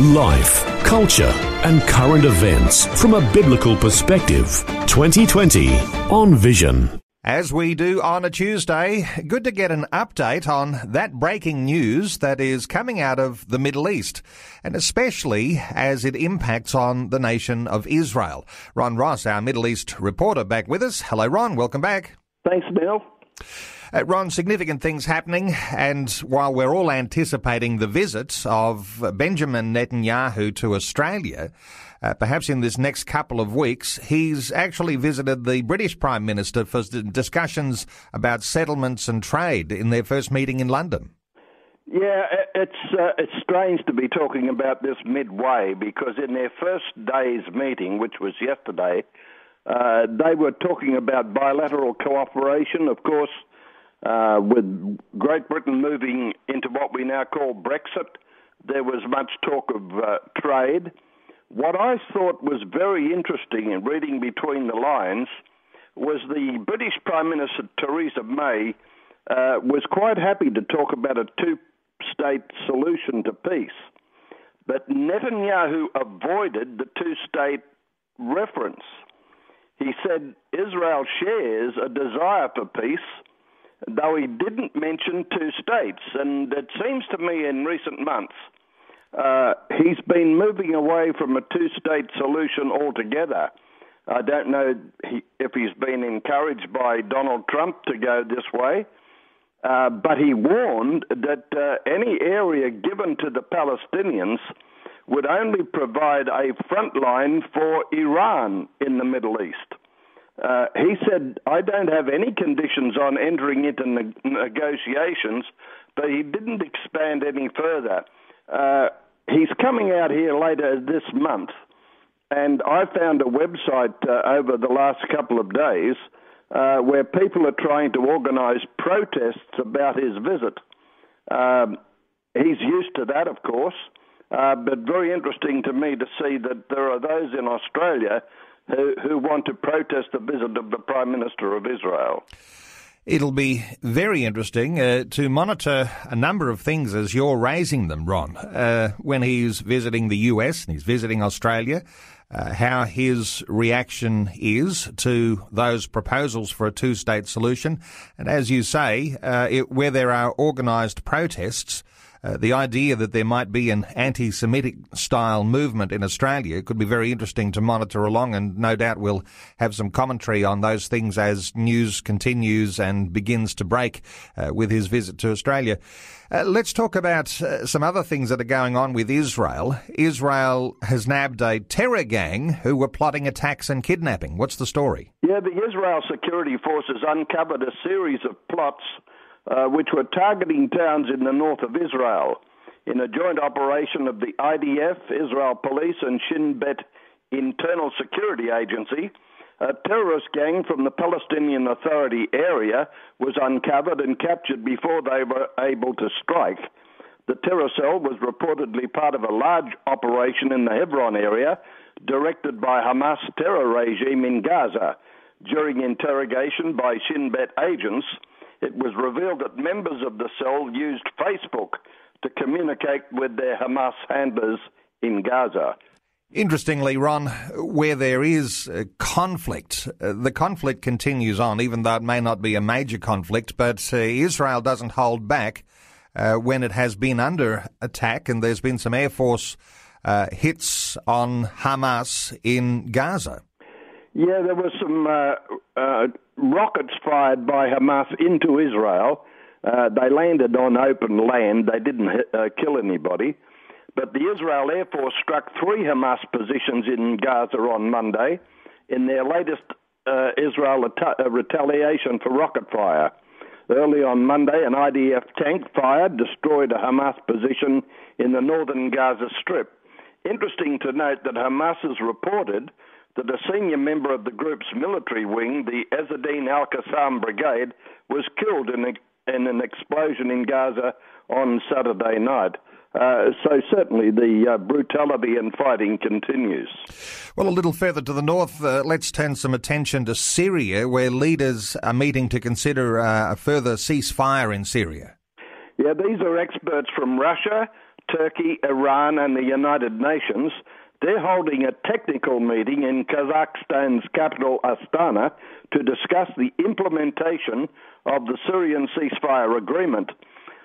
Life, culture, and current events from a biblical perspective. 2020 on Vision. As we do on a Tuesday, good to get an update on that breaking news that is coming out of the Middle East, and especially as it impacts on the nation of Israel. Ron Ross, our Middle East reporter, back with us. Hello, Ron. Welcome back. Thanks, Bill. Uh, Ron, significant things happening, and while we're all anticipating the visit of Benjamin Netanyahu to Australia, uh, perhaps in this next couple of weeks, he's actually visited the British Prime Minister for discussions about settlements and trade in their first meeting in London. Yeah, it's uh, it's strange to be talking about this midway because in their first day's meeting, which was yesterday, uh, they were talking about bilateral cooperation. Of course, uh, with Great Britain moving into what we now call Brexit, there was much talk of uh, trade. What I thought was very interesting in reading between the lines was the British Prime Minister Theresa May uh, was quite happy to talk about a two state solution to peace. But Netanyahu avoided the two state reference. He said Israel shares a desire for peace though he didn't mention two states. And it seems to me in recent months uh, he's been moving away from a two state solution altogether. I don't know if he's been encouraged by Donald Trump to go this way, uh, but he warned that uh, any area given to the Palestinians would only provide a front line for Iran in the Middle East. Uh, he said, I don't have any conditions on entering into ne- negotiations, but he didn't expand any further. Uh, he's coming out here later this month, and I found a website uh, over the last couple of days uh, where people are trying to organise protests about his visit. Um, he's used to that, of course, uh, but very interesting to me to see that there are those in Australia who, who want to protest the visit of the Prime Minister of Israel. It'll be very interesting uh, to monitor a number of things as you're raising them, Ron. Uh, when he's visiting the US and he's visiting Australia, uh, how his reaction is to those proposals for a two state solution. And as you say, uh, it, where there are organised protests, uh, the idea that there might be an anti-Semitic style movement in Australia could be very interesting to monitor along, and no doubt we'll have some commentary on those things as news continues and begins to break uh, with his visit to Australia. Uh, let's talk about uh, some other things that are going on with Israel. Israel has nabbed a terror gang who were plotting attacks and kidnapping. What's the story? Yeah, the Israel security forces uncovered a series of plots uh, which were targeting towns in the north of Israel in a joint operation of the IDF, Israel Police, and Shin Bet Internal Security Agency. A terrorist gang from the Palestinian Authority area was uncovered and captured before they were able to strike. The terror cell was reportedly part of a large operation in the Hebron area directed by Hamas terror regime in Gaza. During interrogation by Shin Bet agents, it was revealed that members of the cell used Facebook to communicate with their Hamas handlers in Gaza. Interestingly, Ron, where there is conflict, uh, the conflict continues on, even though it may not be a major conflict, but uh, Israel doesn't hold back uh, when it has been under attack, and there's been some Air Force hits on Hamas in Gaza. Yeah, there were some uh, uh, rockets fired by Hamas into Israel. Uh, they landed on open land. They didn't hit, uh, kill anybody. But the Israel Air Force struck three Hamas positions in Gaza on Monday in their latest uh, Israel uh, retaliation for rocket fire. Early on Monday, an IDF tank fired, destroyed a Hamas position in the northern Gaza Strip. Interesting to note that Hamas has reported that a senior member of the group's military wing, the Azadine Al Qassam Brigade, was killed in, a, in an explosion in Gaza on Saturday night. Uh, so certainly the uh, brutality and fighting continues. Well, a little further to the north, uh, let's turn some attention to Syria, where leaders are meeting to consider uh, a further ceasefire in Syria. Yeah, these are experts from Russia, Turkey, Iran, and the United Nations. They're holding a technical meeting in Kazakhstan's capital, Astana, to discuss the implementation of the Syrian ceasefire agreement.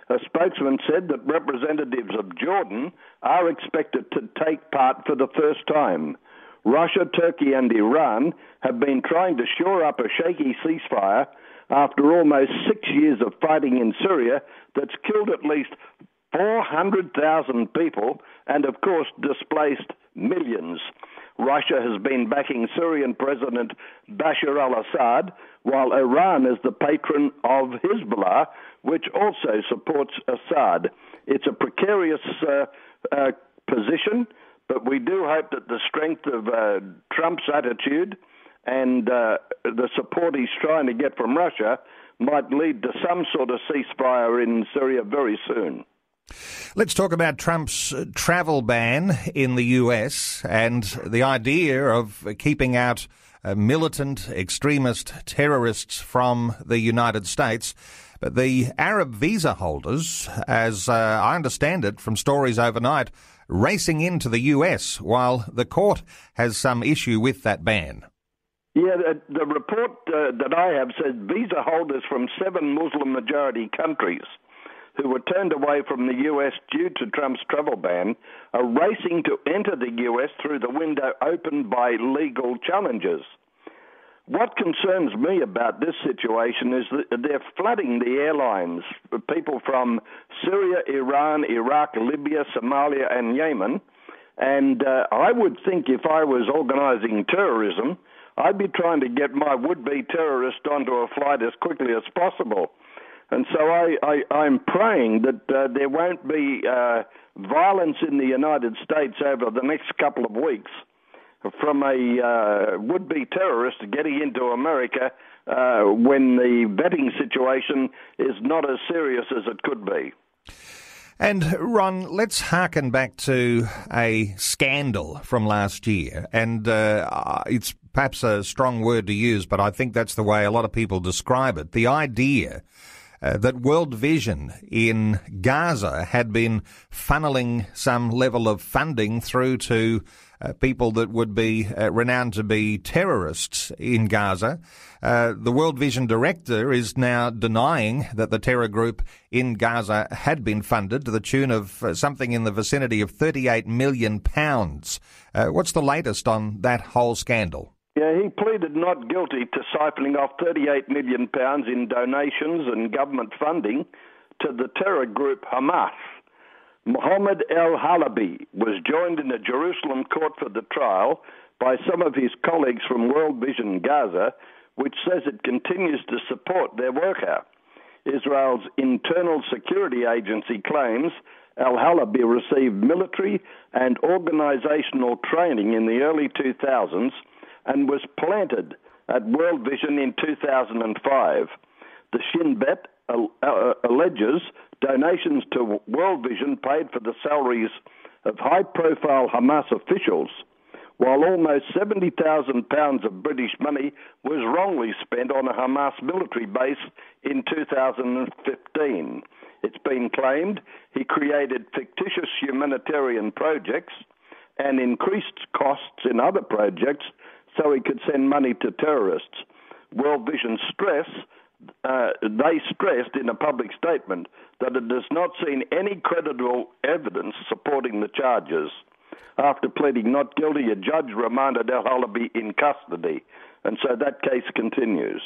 A spokesman said that representatives of Jordan are expected to take part for the first time. Russia, Turkey, and Iran have been trying to shore up a shaky ceasefire after almost six years of fighting in Syria that's killed at least 400,000 people and, of course, displaced millions. Russia has been backing Syrian President Bashar al Assad, while Iran is the patron of Hezbollah, which also supports Assad. It's a precarious uh, uh, position, but we do hope that the strength of uh, Trump's attitude and uh, the support he's trying to get from Russia might lead to some sort of ceasefire in Syria very soon. Let's talk about Trump's uh, travel ban in the US and the idea of keeping out uh, militant extremist terrorists from the United States. But the Arab visa holders, as uh, I understand it from stories overnight, racing into the US while the court has some issue with that ban. Yeah, the, the report uh, that I have says visa holders from seven Muslim majority countries who were turned away from the US due to Trump's travel ban are racing to enter the US through the window opened by legal challenges. What concerns me about this situation is that they're flooding the airlines, people from Syria, Iran, Iraq, Libya, Somalia, and Yemen. And uh, I would think if I was organizing terrorism, I'd be trying to get my would be terrorist onto a flight as quickly as possible. And so I, I, am praying that uh, there won't be uh, violence in the United States over the next couple of weeks from a uh, would-be terrorist getting into America uh, when the vetting situation is not as serious as it could be. And Ron, let's harken back to a scandal from last year, and uh, it's perhaps a strong word to use, but I think that's the way a lot of people describe it. The idea uh, that World Vision in Gaza had been funneling some level of funding through to uh, people that would be uh, renowned to be terrorists in Gaza. Uh, the World Vision director is now denying that the terror group in Gaza had been funded to the tune of uh, something in the vicinity of 38 million pounds. Uh, what's the latest on that whole scandal? Yeah, he pleaded not guilty to siphoning off 38 million pounds in donations and government funding to the terror group Hamas. Mohammed El Halabi was joined in a Jerusalem court for the trial by some of his colleagues from World Vision Gaza, which says it continues to support their worker. Israel's internal security agency claims Al Halabi received military and organizational training in the early 2000s and was planted at World Vision in 2005. The Shin Bet uh, uh, alleges donations to World Vision paid for the salaries of high profile Hamas officials, while almost 70,000 pounds of British money was wrongly spent on a Hamas military base in 2015. It's been claimed he created fictitious humanitarian projects and increased costs in other projects so he could send money to terrorists. World Vision stress uh, they stressed in a public statement that it has not seen any credible evidence supporting the charges. After pleading not guilty, a judge remanded El Halabi in custody, and so that case continues.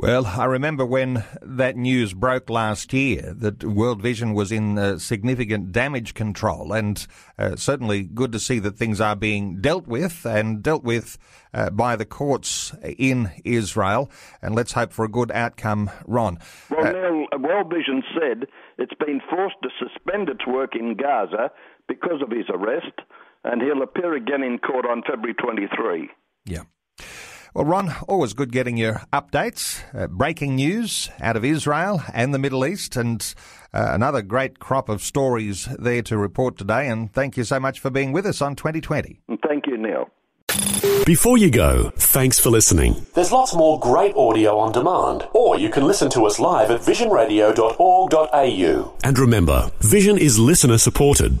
Well, I remember when that news broke last year that World Vision was in uh, significant damage control, and uh, certainly good to see that things are being dealt with and dealt with uh, by the courts in Israel. And let's hope for a good outcome, Ron. Well, uh, Neil, World Vision said it's been forced to suspend its work in Gaza because of his arrest, and he'll appear again in court on February 23. Yeah. Well, Ron, always good getting your updates, uh, breaking news out of Israel and the Middle East, and uh, another great crop of stories there to report today. And thank you so much for being with us on 2020. Thank you, Neil. Before you go, thanks for listening. There's lots more great audio on demand, or you can listen to us live at visionradio.org.au. And remember, Vision is listener supported.